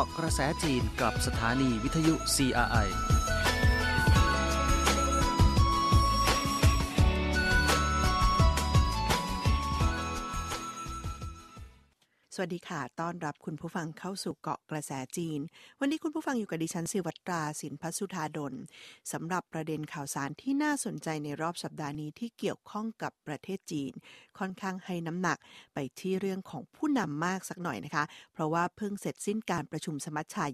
าะกระแสจีนกับสถานีวิทยุ CRI วัสดีค่ะ ต้อนรับคุณผู้ฟังเข้าสู่เกาะกระแสจีน วันนี้คุณผู้ฟังอยู่กับดิฉันสิวัตราสินพัสุธาดลสำหรับประเด็นข่าวสารที่น่าสนใจในรอบสัปดาห์นี้ที่เกี่ยวข้องกับประเทศจีน ค่อนข้างให้น้ำหนักไปที่เรื่องของผู้นำมากสักหน่อยนะคะ เพราะว่าเพิ่งเสร็จสิ้นการประชุมสมัชชา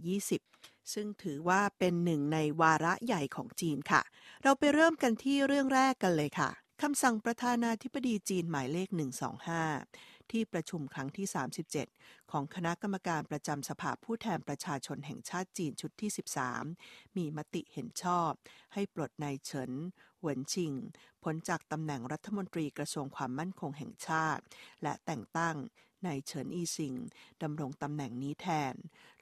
20ซึ่งถือว่าเป็นหนึ่งในวาระใหญ่ของจีนค่ะ เราไปเริ่มกันที่เรื่องแรกกันเลยค่ะคำสั่งประธานาธิบดีจีนหมายเลข 125 ที่ประชุมครั้งที่ 37 ของคณะกรรมการประจำสภาผู้แทนประชาชนแห่งชาติจีนชุดที่ 13 มีมติเห็นชอบ ให้ปลดนายเฉินเหวินชิงพ้นจากตำแหน่งรัฐมนตรีกระทรวงความมั่นคงแห่งชาติ และแต่งตั้งนายเฉินอีซิงดำรงตำแหน่งนี้แทน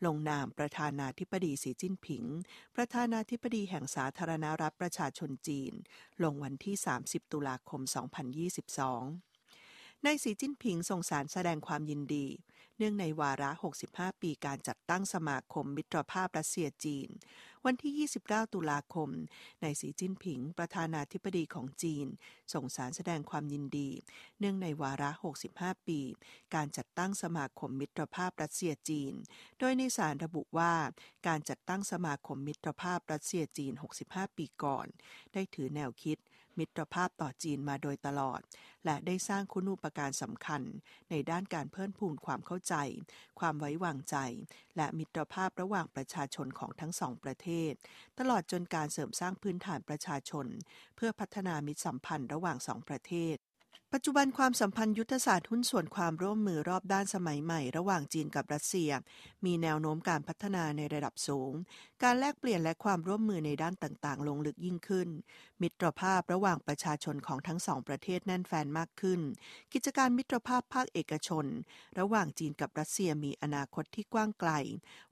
ลงนามประธานาธิบดีสีจิ้นผิง ประธานาธิบดีแห่งสาธารณรัฐประชาชนจีน ลงวันที่ 30 ตุลาคม 2022 นายสีจิ้นผิงส่งสารแสดงความยินดี เนื่องในวาระ 65 ปีการจัดตั้งสมาคมมิตรภาพรัสเซียจีน วันที่ 29 ตุลาคมนายสีจิ้นผิง ประธานาธิบดีของจีน ส่งสารแสดงความยินดี เนื่องในวาระ 65 ปี การจัดตั้งสมาคมมิตรภาพรัสเซียจีน โดยในสารระบุว่าการจัดตั้งสมาคมมิตรภาพรัสเซียจีน 65 ปีก่อน ได้ถือแนวคิด มิตรภาพต่อจีนมาโดยตลอด และได้สร้างคุณูปการสำคัญ ในด้านการเพิ่มพูนความเข้าใจ ความไว้วางใจ และมิตรภาพระหว่างประชาชนของทั้งสองประเทศ ตลอดจนการเสริมสร้างพื้นฐานประชาชน เพื่อพัฒนามิตรสัมพันธ์ระหว่างสองประเทศปัจจุบันความสัมพันธ์ยุทธศาสตร์หุ้นส่วนความร่วมมือรอบด้านสมัยใหม่ ระหว่างจีนกับรัสเซีย มีแนวโน้มการพัฒนาในระดับสูง การแลกเปลี่ยนและความร่วมมือในด้านต่างๆ ลงลึกยิ่งขึ้น มิตรภาพระหว่างประชาชนของทั้งสองประเทศแน่นแฟนมากขึ้น กิจการมิตรภาพภาคเอกชน ระหว่างจีนกับรัสเซียมีอนาคตที่กว้างไกล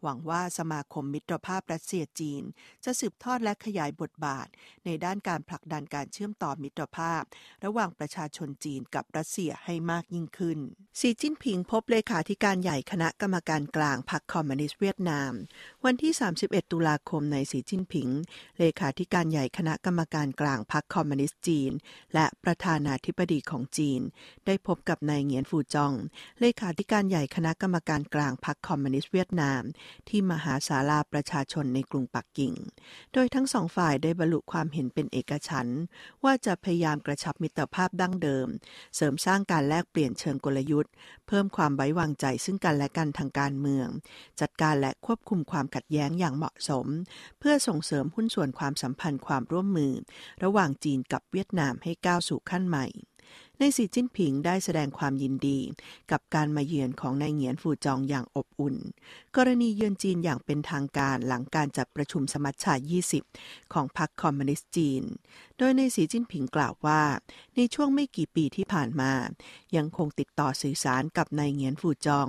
หวังว่าสมาคมมิตรภาพรัสเซียจีน จะสืบทอดและขยายบทบาท ในด้านการผลักดันการเชื่อมต่อมิตรภาพ ระหว่างประชาชนจีนกับรัสเซียให้มากยิ่งขึ้น สีจิ้นผิงพบเลขาธิการใหญ่คณะกรรมการกลางพรรคคอมมิวนิสต์เวียดนาม วันที่ 31 ตุลาคมในสีจิ้นผิง เลขาธิการใหญ่คณะกรรมการกลางพรรคคอมมิวนิสต์จีน และประธานาธิบดีของจีน ได้พบกับนายเหงียนฟูจอง เลขาธิการใหญ่คณะกรรมการกลางพรรคคอมมิวนิสต์เวียดนาม ที่มหาศาลาประชาชนในกรุงปักกิ่ง โดยทั้งสองฝ่ายได้บรรลุความเห็นเป็นเอกฉันท์ว่าจะพยายามกระชับมิตรภาพดั้งเดิม เสริมสร้างการแลกเปลี่ยนเชิงกลยุทธ์ เพิ่มความไว้วางใจซึ่งกันและกันทางการเมือง จัดการและควบคุมความขัดแย้งอย่างเหมาะสม เพื่อส่งเสริมหุ้นส่วนความสัมพันธ์ความร่วมมือ ระหว่างจีนกับเวียดนามให้ก้าวสู่ขั้นใหม่ในสีจิ้นผิงได้แสดงความยินดี กับการมาเยือนของนายเหงียนฟูจองอย่างอบอุ่น กรณีเยือนจีนอย่างเป็นทางการหลังการจัดประชุมสมัชชา 20 ของพรรคคอมมิวนิสต์จีนโดยในสีจิ้นผิงกล่าวว่า ในช่วงไม่กี่ปีที่ผ่านมา ยังคงติดต่อสื่อสารกับนายเงียนฟูจอง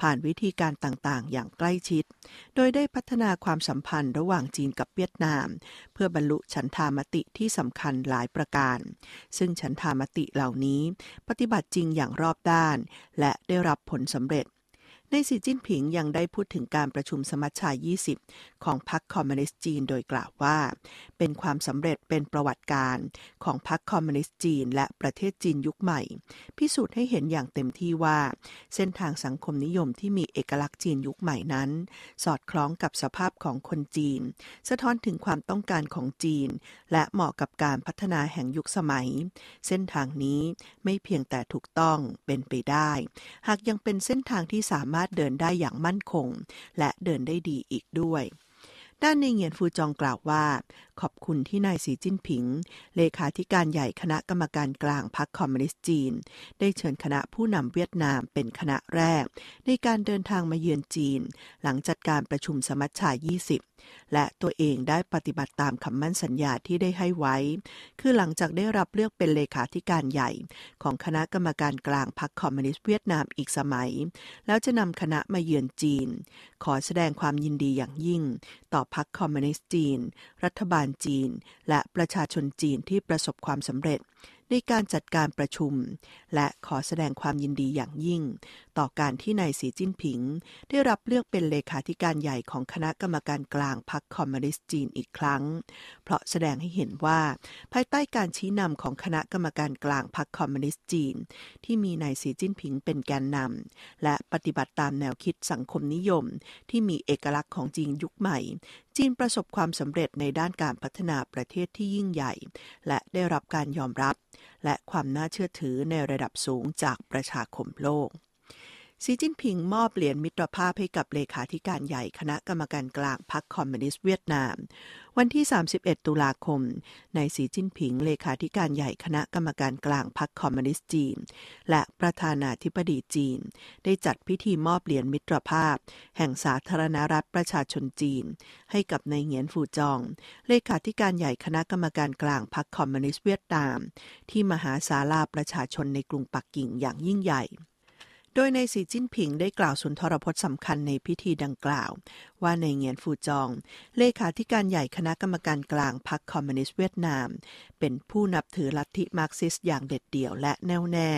ผ่านวิธีการต่างๆ อย่างใกล้ชิด โดยได้พัฒนาความสัมพันธ์ระหว่างจีนกับเวียดนาม เพื่อบรรลุฉันทามติที่สำคัญหลายประการ ซึ่งฉันทามติเหล่านี้ ปฏิบัติจริงอย่างรอบด้าน และได้รับผลสำเร็จ ในสีจิ้นผิงยังได้พูดถึงการประชุมสมัชชา 20 ของพรรคคอมมิวนิสต์จีนโดยกล่าวว่า เป็นความสำเร็จเป็นประวัติการของพรรคคอมมิวนิสต์จีน และประเทศจีนยุคใหม่ พิสูจน์ให้เห็นอย่างเต็มที่ว่า เส้นทางสังคมนิยมที่มีเอกลักษณ์จีนยุคใหม่นั้น สอดคล้องกับสภาพของคนจีน สะท้อนถึงความต้องการของจีน และเหมาะกับการพัฒนาแห่งยุคสมัย เส้นทางนี้ไม่เพียงแต่ถูกต้องเป็นไปได้ หากยังเป็นเส้นทางที่สามารถเดินได้อย่างมั่นคง และเดินได้ดีอีกด้วย ด้านในเหงียนฟูจองกล่าวว่าขอบคุณที่นายสีจิ้นผิง เลขาธิการใหญ่คณะกรรมการกลางพรรคคอมมิวนิสต์จีน ได้เชิญคณะผู้นำเวียดนามเป็นคณะแรก ในการเดินทางมาเยือนจีน หลังจัดการประชุมสมัชชา 20 และตัวเองได้ปฏิบัติตามคำมั่นสัญญาที่ได้ให้ไว้ คือหลังจากได้รับเลือกเป็นเลขาธิการใหญ่ ของคณะกรรมการกลางพรรคคอมมิวนิสต์เวียดนามอีกสมัย แล้วจะนำคณะมาเยือนจีน ขอแสดงความยินดีอย่างยิ่ง ต่อพรรคคอมมิวนิสต์จีน รัฐบาลจีน และประชาชนจีนที่ประสบความสำเร็จ ในการจัดการประชุม และขอแสดงความยินดีอย่างยิ่ง ต่อการที่นายสีจิ้นผิง ได้รับเลือกเป็นเลขาธิการใหญ่ของคณะกรรมการกลางพรรคคอมมิวนิสต์จีนอีกครั้ง เพราะแสดงให้เห็นว่า ภายใต้การชี้นำของคณะกรรมการกลางพรรคคอมมิวนิสต์จีน ที่มีนายสีจิ้นผิงเป็นแกนนำและปฏิบัติตามแนวคิดสังคมนิยม ที่มีเอกลักษณ์ของจีนยุคใหม่ จีนประสบความสำเร็จในด้านการพัฒนาประเทศที่ยิ่งใหญ่ และได้รับการยอมรับ และความน่าเชื่อถือในระดับสูงจากประชาคมโลก สีจิ้นผิงมอบเหรียญมิตรภาพให้กับเลขาธิการใหญ่คณะกรรมการกลางพรรคคอมมิวนิสต์เวียดนาม วันที่ 31 ตุลาคมนายสีจิ้นผิงเลขาธิการใหญ่คณะกรรมการกลางพรรคคอมมิวนิสต์จีน และประธานาธิบดีจีน ได้จัดพิธีมอบเหรียญมิตรภาพ แห่งสาธารณรัฐประชาชนจีน ให้กับนายเหงียนฟูจอง เลขาธิการใหญ่คณะกรรมการกลางพรรคคอมมิวนิสต์เวียดนาม ที่มหาศาลาประชาชนในกรุงปักกิ่งอย่างยิ่งใหญ่ โดยนายสีจิ้นผิงได้กล่าวสุนทรพจน์สำคัญในพิธีดังกล่าว ว่านายเหงียนฟูจอง เลขาธิการใหญ่คณะกรรมการกลางพรรคคอมมิวนิสต์เวียดนาม เป็นผู้นับถือลัทธิมาร์กซิสอย่างเด็ดเดี่ยวและแน่วแน่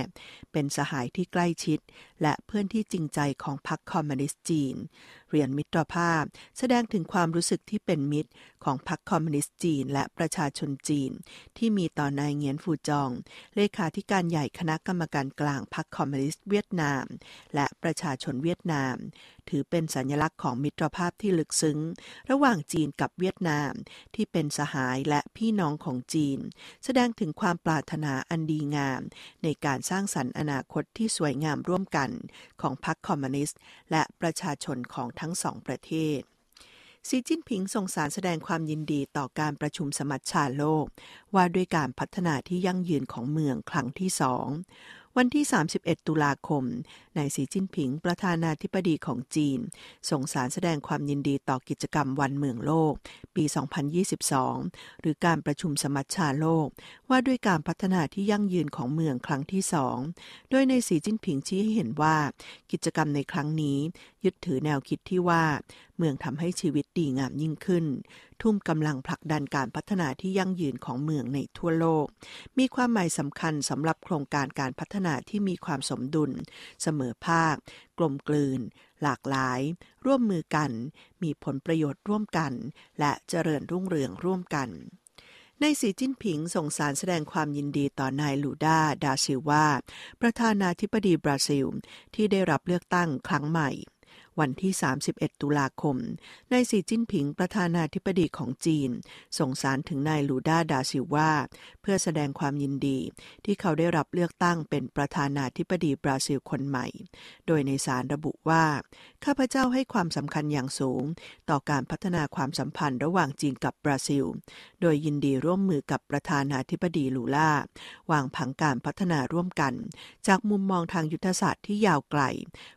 เป็นสหายที่ใกล้ชิด และเพื่อนที่จริงใจของพรรคคอมมิวนิสต์จีน เหรียญมิตรภาพ แสดงถึงความรู้สึกที่เป็นมิตรของพรรคคอมมิวนิสต์จีน และประชาชนจีน ที่มีต่อนายเหงียนฟูจอง เลขาธิการใหญ่คณะกรรมการกลางพรรคคอมมิวนิสต์เวียดนาม และประชาชนเวียดนาม ถือเป็นสัญลักษณ์ของมิตรภาพที่ลึกซึ้ง ระหว่างจีนกับเวียดนาม ที่เป็นสหายและพี่น้องของจีน แสดงถึงความปรารถนาอันดีงาม ในการสร้างสรรค์อนาคตที่สวยงามร่วมกัน ของพรรคคอมมิวนิสต์ และประชาชนของทั้งสองประเทศสีจิ้นผิงส่งสารแสดงความยินดีต่อการประชุมสมัชชาโลก ว่าด้วยการพัฒนาที่ยั่งยืนของเมืองครั้งที่สอง วันที่ 31 ตุลาคม นายสีจิ้นผิง ประธานาธิบดีของจีน ส่งสารแสดงความยินดีต่อกิจกรรมวันเมืองโลก ปี 2022 หรือการประชุมสมัชชาโลก ว่าด้วยการพัฒนาที่ยั่งยืนของเมืองครั้งที่สอง โดยในสีจิ้นผิงชี้ให้เห็นว่า กิจกรรมในครั้งนี้ ยึดถือแนวคิดที่ว่า เมืองทำให้ชีวิตดีงามยิ่งขึ้น ทุ่มกำลังผลักดันการพัฒนาที่ยั่งยืนของเมืองในทั่วโลก มีความหมายสำคัญสำหรับโครงการการพัฒนาที่มีความสมดุล เสมอภาค กลมกลืน หลากหลาย ร่วมมือกัน มีผลประโยชน์ร่วมกัน และเจริญรุ่งเรืองร่วมกันในสีจิ้นผิงส่งสารแสดงความยินดีต่อนายลูดาดาซิลวาประธานาธิบดีบราซิล ที่ได้รับเลือกตั้งครั้งใหม่ วันที่ 31 ตุลาคม นายสีจิ้นผิงประธานาธิบดีของจีน ส่งสารถึงนายลูด้าดาซิว่า พื่อแสดงความยินดี ที่เขาได้รับเลือกตั้งเป็นประธานาธิบดีบราซิลคนใหม่ โดยในสารระบุว่า ข้าพเจ้าให้ความสำคัญอย่างสูง ต่อการพัฒนาความสัมพันธ์ระหว่างจีนกับบราซิล โดยยินดีร่วมมือกับประธานาธิบดีลูล่าวางผังการพัฒนาร่วมกัน จากมุมมองทางยุทธศาสตร์ที่ยาวไกล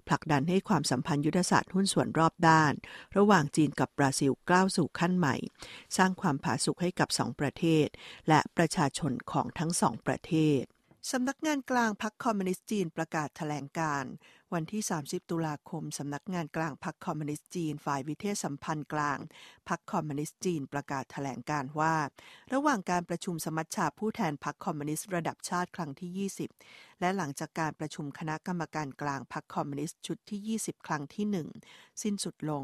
ผลักดันให้ความสัมพันธ์ยุทธศาสตร์หุ้นส่วนรอบด้าน ระหว่างจีนกับบราซิลก้าวสู่ขั้นใหม่ สร้างความผาสุกให้กับสองประเทศ และประชาชนของทั้งสองประเทศสำนักงานกลางพรรคคอมมิวนิสต์จีนประกาศแถลงการณ์ วันที่ 30 ตุลาคม สำนักงานกลางพรรคคอมมิวนิสต์จีน ฝ่ายวิเทศสัมพันธ์กลางพรรคคอมมิวนิสต์จีนประกาศแถลงการณ์ว่า ระหว่างการประชุมสมัชชาผู้แทนพรรคคอมมิวนิสต์ระดับชาติครั้งที่ 20 และหลังจากการประชุมคณะกรรมการกลางพรรคคอมมิวนิสต์ชุดที่ 20 ครั้งที่ 1 สิ้นสุดลง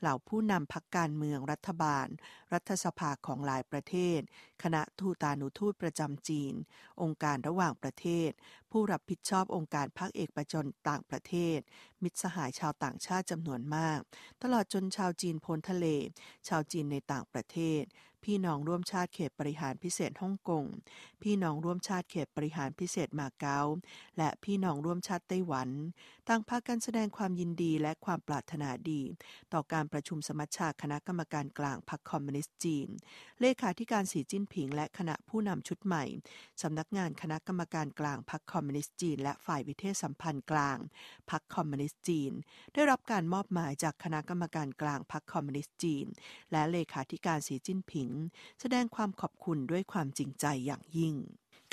เหล่าผู้นำพรรคการเมืองรัฐบาล รัฐสภาของหลายประเทศ คณะทูตานุทูตประจำจีน องค์การระหว่างประเทศ ผู้รับผิดชอบองค์การภาคเอกประชนต่างประเทศ มิตรสหายชาวต่างชาติจำนวนมาก ตลอดจนชาวจีนพ้นทะเล ชาวจีนในต่างประเทศ พี่น้องร่วมชาติเขตบริหารพิเศษฮ่องกง พี่น้องร่วมชาติเขตบริหารพิเศษมาเก๊า และพี่น้องร่วมชาติไต้หวัน ต่างพากันแสดงความยินดีและความปรารถนาดี ต่อการประชุมสมัชชาคณะกรรมการกลางพรรคคอมมิวนิสต์จีน เลขาธิการสีจิ้นผิง และคณะผู้นำชุดใหม่สำนักงานคณะกรรมการกลางพรรคคอมมิวนิสต์จีน และฝ่ายวิเทศสัมพันธ์กลางพรรคคอมมิวนิสต์จีน ได้รับการมอบหมายจากคณะกรรมการกลางพรรคคอมมิวนิสต์จีน และเลขาธิการสีจิ้นผิงแสดงความขอบคุณด้วยความจริงใจอย่างยิ่ง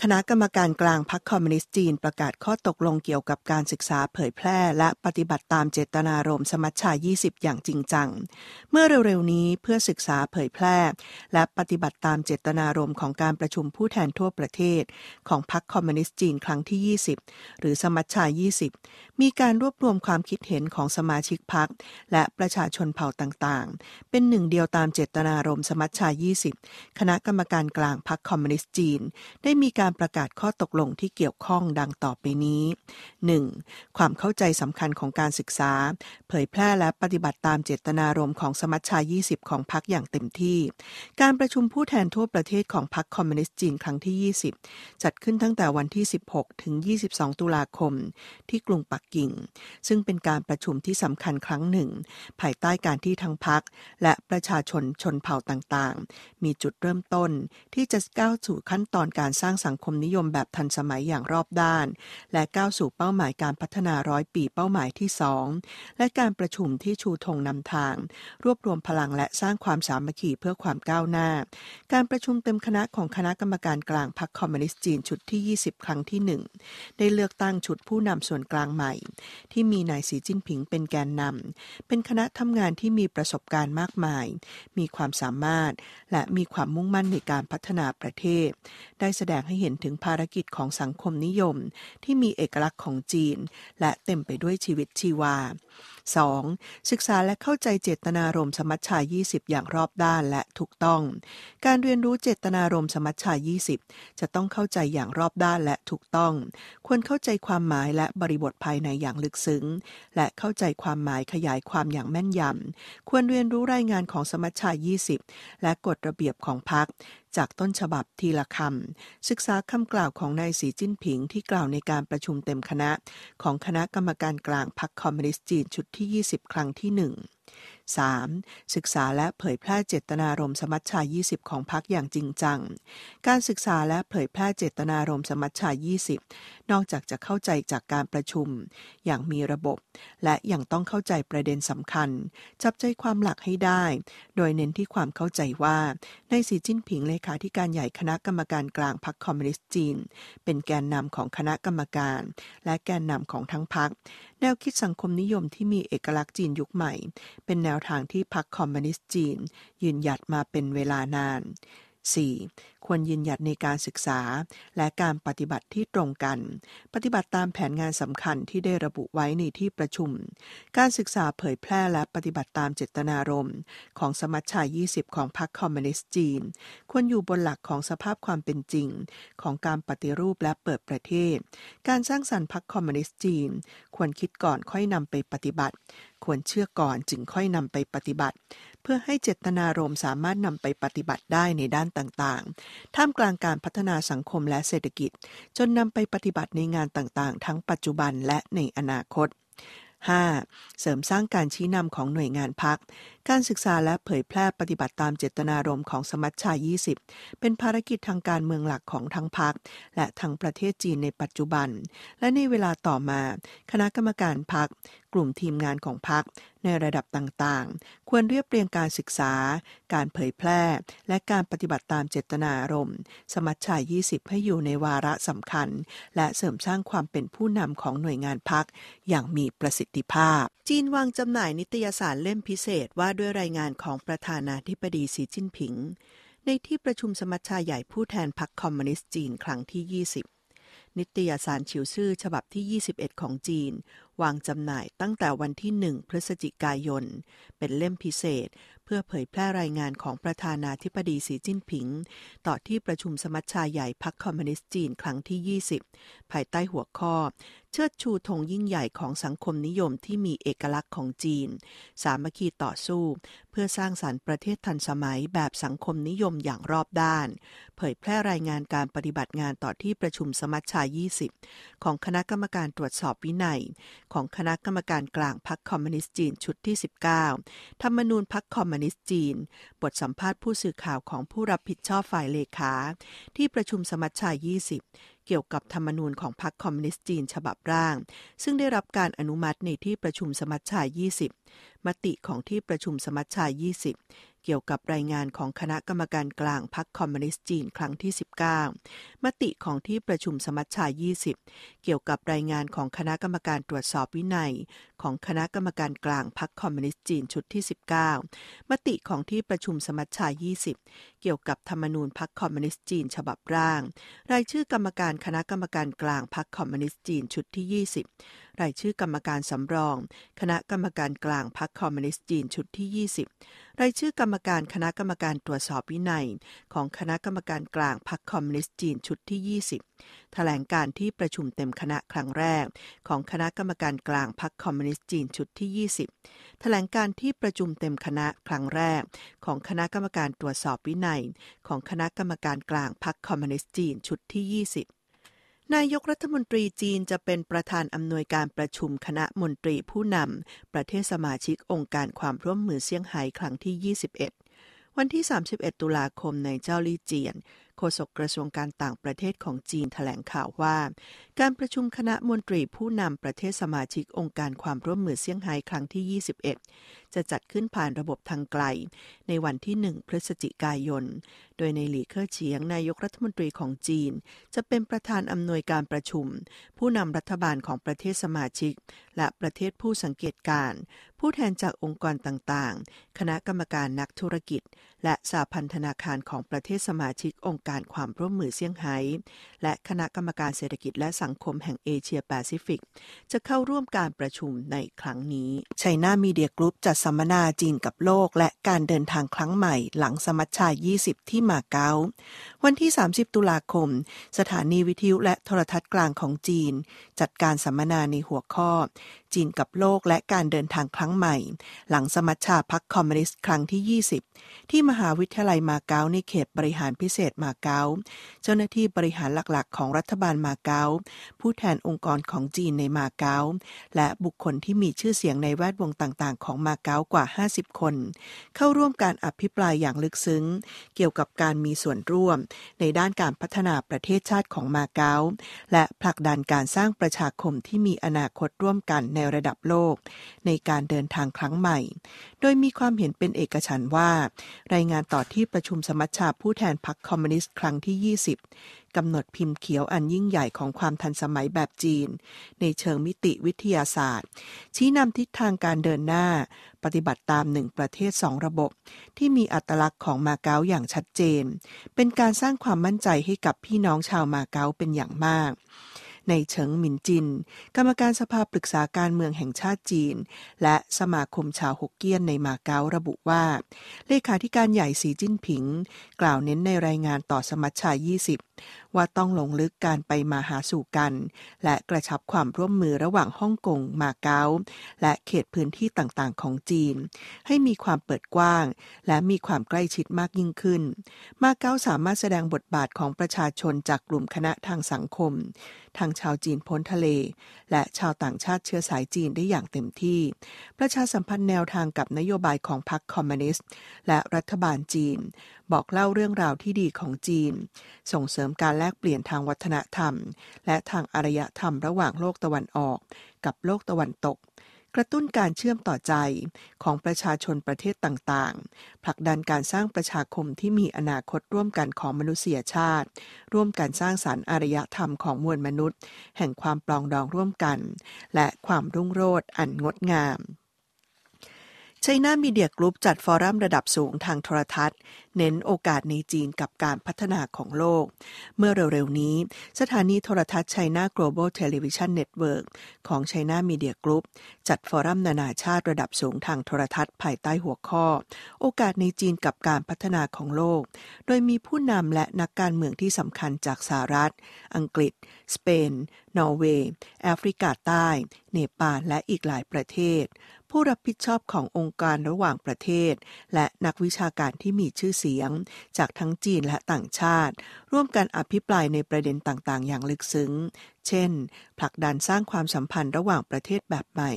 คณะกรรมการกลางพรรคคอมมิวนิสต์จีนประกาศข้อตกลงเกี่ยวกับการศึกษาเผยแพร่ และปฏิบัติตามเจตนารมณ์สมัชชา 20 อย่างจริงจัง เมื่อเร็วๆนี้เพื่อศึกษาเผยแพร่ และปฏิบัติตามเจตนารมณ์ของการประชุมผู้แทนทั่วประเทศ ของพรรคคอมมิวนิสต์จีนครั้งที่ 20 หรือสมัชชา 20 มีการรวบรวมความคิดเห็นของสมาชิกพรรคและประชาชนเผ่าต่างๆ เป็นหนึ่งเดียวตามเจตนารมณ์สมัชชา 20 คณะกรรมการกลางพรรคคอมมิวนิสต์จีน ได้มีการการประกาศข้อตกลงที่เกี่ยวข้องดังต่อไปนี้ 1. ความเข้าใจสำคัญของการศึกษา เผยแพร่และปฏิบัติตามเจตนารมณ์ของสมัชชา 20 ของพรรคอย่างเต็มที่ การประชุมผู้แทนทั่วประเทศของพรรคคอมมิวนิสต์จีนครั้งที่ 20 จัดขึ้นตั้งแต่วันที่ 16 ถึง 22 ตุลาคม ที่กรุงปักกิ่ง ซึ่งเป็นการประชุมที่สำคัญครั้งหนึ่ง ภายใต้การที่ทั้งพรรคและประชาชนชนเผ่าต่างๆ มีจุดเริ่มต้นที่จะก้าวสู่ขั้นตอนการสร้างสังคมนิยมแบบทันสมัยอย่างรอบด้าน และก้าวสู่เป้าหมายการพัฒนาร้อยปีเป้าหมายที่สองและการประชุมที่ชูธงนำทาง รวบรวมพลังและสร้างความสามัคคีเพื่อความก้าวหน้า การประชุมเต็มคณะของคณะกรรมการกลางพรรคคอมมิวนิสต์จีนชุดที่ 20 ครั้งที่ 1 ได้เลือกตั้งชุดผู้นำส่วนกลางใหม่ ที่มีนายสีจิ้นผิงเป็นแกนนำเป็นคณะทำงานที่มีประสบการณ์มากมาย มีความสามารถ และมีความมุ่งมั่นในการพัฒนาประเทศ ได้แสดงให้เห็นถึงภารกิจของสังคมนิยม ที่มีเอกลักษณ์ของจีน และเต็มไปด้วยชีวิตชีวา 2. ศึกษาและเข้าใจเจตนารมณ์สมัชชา 20 อย่างรอบด้านและถูกต้อง การเรียนรู้เจตนารมณ์สมัชชา 20 จะต้องเข้าใจอย่างรอบด้านและถูกต้อง ควรเข้าใจความหมายและบริบทภายในอย่างลึกซึ้ง และเข้าใจความหมายขยายความอย่างแม่นยำ ควรเรียนรู้รายงานของสมัชชา 20 และกฎระเบียบของพรรคจากต้นฉบับทีละคำศึกษาคำกล่าวของนายสีจิ้นผิงที่กล่าวในการประชุมเต็มคณะ ของคณะกรรมการกลางพรรคคอมมิวนิสต์จีนชุดที่ 20 ครั้งที่ 1 3. ศึกษาและเผยแพร่เจตนารมณ์สมัชชา 20 ของพรรคอย่างจริงจัง การศึกษาและเผยแพร่เจตนารมณ์สมัชชา 20 นอกจากจะเข้าใจจากการประชุม อย่างมีระบบ และยังต้องเข้าใจประเด็นสำคัญ จับใจความหลักให้ได้ โดยเน้นที่ความเข้าใจว่า ในสีจิ้นผิงเลขาธิการใหญ่คณะกรรมการกลางพรรคคอมมิวนิสต์จีน เป็นแกนนำของคณะกรรมการ และแกนนำของทั้งพรรค แนวคิดสังคมนิยมที่มีเอกลักษณ์จีนยุคใหม่ เป็นแนวทางที่พรรคคอมมิวนิสต์จีน ยืนหยัดมาเป็นเวลานาน 4. ควรยืนหยัดในการศึกษา และการปฏิบัติที่ตรงกัน ปฏิบัติตามแผนงานสำคัญที่ได้ระบุไว้ในที่ประชุม การศึกษาเผยแพร่และปฏิบัติตามเจตนารมณ์ ของสมัชชา 20 ของพรรคคอมมิวนิสต์จีน ควรอยู่บนหลักของสภาพความเป็นจริง ของการปฏิรูปและเปิดประเทศ การสร้างสรรค์พรรคคอมมิวนิสต์จีน ควรคิดก่อนค่อยนำไปปฏิบัติ ควรเชื่อก่อนจึงค่อยนำไปปฏิบัติ เพื่อให้เจตนารมณ์สามารถนำไปปฏิบัติได้ในด้านต่างๆ ท่ามกลางการพัฒนาสังคมและเศรษฐกิจ จนนำไปปฏิบัติในงานต่างๆ ทั้งปัจจุบันและในอนาคต 5. เสริมสร้างการชี้นำของหน่วยงานพัก การศึกษาและเผยแพร่ปฏิบัติตามเจตนารมณ์ของสมัชชา 20 เป็นภารกิจทางการเมืองหลักของทั้งพักและทั้งประเทศจีนในปัจจุบัน และในเวลาต่อมา คณะกรรมการพัก กลุ่มทีมงานของพักในระดับต่างๆ ควรเรียบเรียงการศึกษา การเผยแพร่ และการปฏิบัติตามเจตนารมณ์สมัชชา 20 ให้อยู่ในวาระสำคัญ และเสริมสร้างความเป็นผู้นำของหน่วยงานพักอย่างมีประสิทธิภาพ จีนวางจำหน่ายนิตยสารเล่มพิเศษว่าด้วยรายงานของประธานาธิบดีสีจิ้นผิง ในที่ประชุมสมัชชาใหญ่ผู้แทนพรรคคอมมิวนิสต์จีนครั้งที่ 20 นิตยสารฉิวซื่อฉบับที่ 21 ของจีน วางจำหน่ายตั้งแต่วันที่ 1 พฤศจิกายน เป็นเล่มพิเศษ เพื่อเผยแพร่รายงานของประธานาธิบดีสีจิ้นผิง ต่อที่ประชุมสมัชชาใหญ่พรรคคอมมิวนิสต์จีนครั้งที่ 20 ภายใต้หัวข้อเชิดชูธงยิ่งใหญ่ของสังคมนิยมที่มีเอกลักษณ์ของจีน สามัคคีต่อสู้ เพื่อสร้างสารรค์ประเทศทันสมัยแบบสังคมนิยมอย่างรอบด้าน เผยแพร่รายงานการปฏิบัติงานต่อที่ประชุมสมัชชา 20 ของคณะกรรมการตรวจสอบวินัย ของคณะกรรมการกลางพรรคคอมมิวนิสต์จีนชุดที่ 19 ธรรมนูญพรรคคอมมิวนิสต์จีน บทสัมภาษณ์ผู้สื่อข่าวของผู้รับผิดชอบฝ่ายเลขา ที่ประชุมสมัชชา 20 เกี่ยวกับธรรมนูญของพรรคคอมมิวนิสต์จีนฉบับร่าง ซึ่งได้รับการอนุมัติในที่ประชุมสมัชชา 20 มติของที่ประชุมสมัชชา 20 เกี่ยวกับรายงานของคณะกรรมการกลางพรรคคอมมิวนิสต์จีนครั้งที่ 19 มติของที่ประชุมสมัชชา 20 เกี่ยวกับรายงานของคณะกรรมการตรวจสอบวินัย ของคณะกรรมการกลางพรรคคอมมิวนิสต์จีนชุดที่ 19 มติของที่ประชุมสมัชชา 20 เกี่ยวกับธรรมนูญพรรคคอมมิวนิสต์จีนฉบับร่าง รายชื่อกรรมการคณะกรรมการกลางพรรคคอมมิวนิสต์จีนชุดที่ 20 รายชื่อกรรมการสำรอง คณะกรรมการกลางพรรคคอมมิวนิสต์จีนชุดที่ 20 รายชื่อกรรมการคณะกรรมการตรวจสอบวินัย ของคณะกรรมการกลางพรรคคอมมิวนิสต์จีนชุดที่ 20 แถลงการณ์ที่ประชุมเต็มคณะครั้งแรก ของคณะกรรมการกลางพรรคคอมมิวนิสต์จีนชุดที่ 20 แถลงการณ์ที่ประชุมเต็มคณะครั้งแรก ของคณะกรรมการตรวจสอบวินัย ของคณะกรรมการกลางพรรคคอมมิวนิสต์จีนชุดที่ 20 นายกรัฐมนตรีจีนจะเป็นประธานอำนวยการประชุมคณะมนตรีผู้นำประเทศสมาชิกองค์การความร่วมมือเซี่ยงไฮ้ครั้งที่ 21 วันที่ 31 ตุลาคมในเจ้าลี่เจียนโฆษกกระทรวงการต่างประเทศของจีนแถลงข่าวว่า การประชุมคณะมนตรีผู้นำประเทศสมาชิกองค์การความร่วมมือเซี่ยงไฮ้ครั้งที่ 21 จะจัดขึ้นผ่านระบบทางไกล ในวันที่ 1 พฤศจิกายน โดยในหลีเค่อเฉียงนายกรัฐมนตรีของจีน จะเป็นประธานอำนวยการประชุม ผู้นำรัฐบาลของประเทศสมาชิก และประเทศผู้สังเกตการ ผู้แทนจากองค์กรต่างๆ คณะกรรมการนักธุรกิจ และสาพันธนาคารของประเทศสมาชิกองค์การความร่วมมือเซี่ยงไฮ้และคณะกรรมการเศรษฐกิจและสังคมแห่งเอเชียแปซิฟิก จะเข้าร่วมการประชุมในครั้งนี้ไชน่ามีเดียกรุ๊ปจัดสัมมนาจีนกับโลกและการเดินทางครั้งใหม่หลังสมัชชา 20 ที่มาเก๊า วันที่ 30 ตุลาคม สถานีวิทยุและโทรทัศน์กลางของจีน จัดการสัมมนาในหัวข้อจีนกับโลกและการเดินทางครั้งใหม่ หลังสมัชชาพรรคคอมมิวนิสต์ครั้งที่ 20 ที่มหาวิทยาลัยมาเก๊าในเขตบริหารพิเศษมาเก๊า เจ้าหน้าที่บริหารหลักๆ ของรัฐบาลมาเก๊า ผู้แทนองค์กรของจีนในมาเก๊า และบุคคลที่มีชื่อเสียงในแวดวงต่างๆ ของมาเก๊ากว่า 50 คน เข้าร่วมการอภิปรายอย่างลึกซึ้ง เกี่ยวกับการมีส่วนร่วม ในด้านการพัฒนาประเทศชาติของมาเก๊าและผลักดันการสร้างประชาคมที่มีอนาคตร่วมกันในในระดับโลก ในการเดินทางครั้งใหม่ โดยมีความเห็นเป็นเอกฉันท์ว่า รายงานต่อที่ประชุมสมัชชาผู้แทนพรรคคอมมิวนิสต์ครั้งที่ 20 กำหนดพิมพ์เขียวอันยิ่งใหญ่ของความทันสมัยแบบจีน ในเชิงมิติวิทยาศาสตร์ ชี้นำทิศทางการเดินหน้า ปฏิบัติตามหนึ่งประเทศสองระบบ ที่มีอัตลักษณ์ของมาเก๊าอย่างชัดเจน เป็นการสร้างความมั่นใจให้กับพี่น้องชาวมาเก๊าเป็นอย่างมาก ในเฉิงหมินจิน กรรมการสภาปรึกษาการเมืองแห่งชาติจีน และสมาคมชาวฮกเกี้ยนในมาเก๊าระบุว่า เลขาธิการใหญ่สีจิ้นผิง กล่าวเน้นในรายงานต่อสมัชชา 20ว่าต้องลงลึกการไปมาหาสู่กัน และกระชับความร่วมมือระหว่างฮ่องกงมาเก๊าและเขตพื้นที่ต่างๆ ของจีน ให้มีความเปิดกว้าง และมีความใกล้ชิดมากยิ่งขึ้น มาเก๊าสามารถแสดงบทบาทของประชาชนจากกลุ่มคณะทางสังคมทางชาวจีนพ้นทะเล และชาวต่างชาติเชื้อสายจีนได้อย่างเต็มที่ ประชาสัมพันธ์แนวทางกับนโยบายของพรรคคอมมิวนิสต์ และรัฐบาลจีน บอกเล่าเรื่องราวที่ดีของจีน ส่งเสริมการแลกเปลี่ยนทางวัฒนธรรม และทางอารยธรรมระหว่างโลกตะวันออก กับโลกตะวันตก กระตุ้นการเชื่อมต่อใจของประชาชนประเทศต่างๆ ผลักดันการสร้างประชาคมที่มีอนาคตร่วมกันของมนุษยชาติ ร่วมกันสร้างสารรค์อารยธรรมของมวลมนุษย์ แห่งความปลองดองร่วมกัน และความรุ่งโรจน์อันงดงาม ไชน่ามีเดียกรุ๊ปจัดฟอรัมระดับสูงทางโทรทัศน์ เน้นโอกาสในจีนกับการพัฒนาของโลก เมื่อเร็วๆนี้ สถานีโทรทัศน์ China Global Television Network ของ China Media Group จัดฟอรัมนานาชาติระดับสูงทางโทรทัศน์ภายใต้หัวข้อ โอกาสในจีนกับการพัฒนาของโลก โดยมีผู้นำและนักการเมืองที่สำคัญจากสหรัฐ อังกฤษ สเปน นอร์เวย์ แอฟริกาใต้ เนปาลและอีกหลายประเทศ ผู้รับผิดชอบขององค์การระหว่างประเทศ และนักวิชาการที่มีชื่อเสียง จากทั้งจีนและต่างชาติ ร่วมกันอภิปรายในประเด็นต่างๆ อย่างลึกซึ้ง เช่น ผลักดันสร้างความสัมพันธ์ระหว่างประเทศแบบใหม่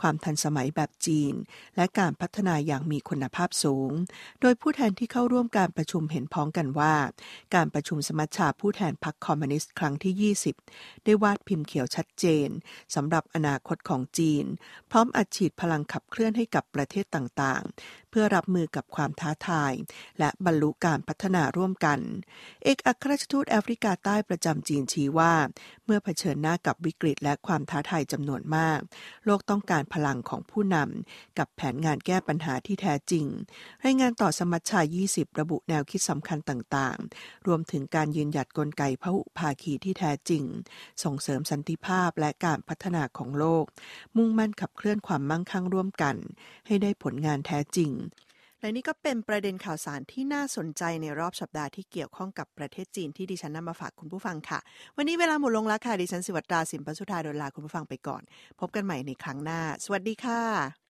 ความทันสมัยแบบจีน และการพัฒนาอย่างมีคุณภาพสูง โดยผู้แทนที่เข้าร่วมการประชุมเห็นพ้องกันว่า การประชุมสมัชชาผู้แทนพรรคคอมมิวนิสต์ครั้งที่ 20 ได้วาดพิมพ์เขียวชัดเจนสำหรับอนาคตของจีน พร้อมอัดฉีดพลังขับเคลื่อนให้กับประเทศต่างๆ พื่อพื่อรับมือกับความท้าทาย และบรรลุการพัฒนาร่วมกัน เอกอัครราชทูตแอฟริกาใต้ประจำจีนชี้ว่า เมื่อเผชิญหน้ากับวิกฤตและความท้าทายจำนวนมาก โลกต้องการพลังของผู้นำกับแผนงานแก้ปัญหาที่แท้จริง รายงานต่อสมัชชา 20 ระบุแนวคิดสำคัญต่างๆ รวมถึงการยืนหยัดกลไกพหุภาคีที่แท้จริง ส่งเสริมสันติภาพและการพัฒนาของโลก มุ่งมั่นขับเคลื่อนความมั่งคั่งร่วมกัน ให้ได้ผลงานแท้จริง และนี่ก็เป็นประเด็นข่าวสารที่น่าสนใจในรอบสัปดาห์ที่เกี่ยวข้องกับประเทศจีนที่ดิฉันนำมาฝากคุณผู้ฟังค่ะ วันนี้เวลาหมดลงแล้วค่ะดิฉันสิวัตราสินปสุธาโดยลาคุณผู้ฟังไปก่อน พบกันใหม่ในครั้งหน้า สวัสดีค่ะ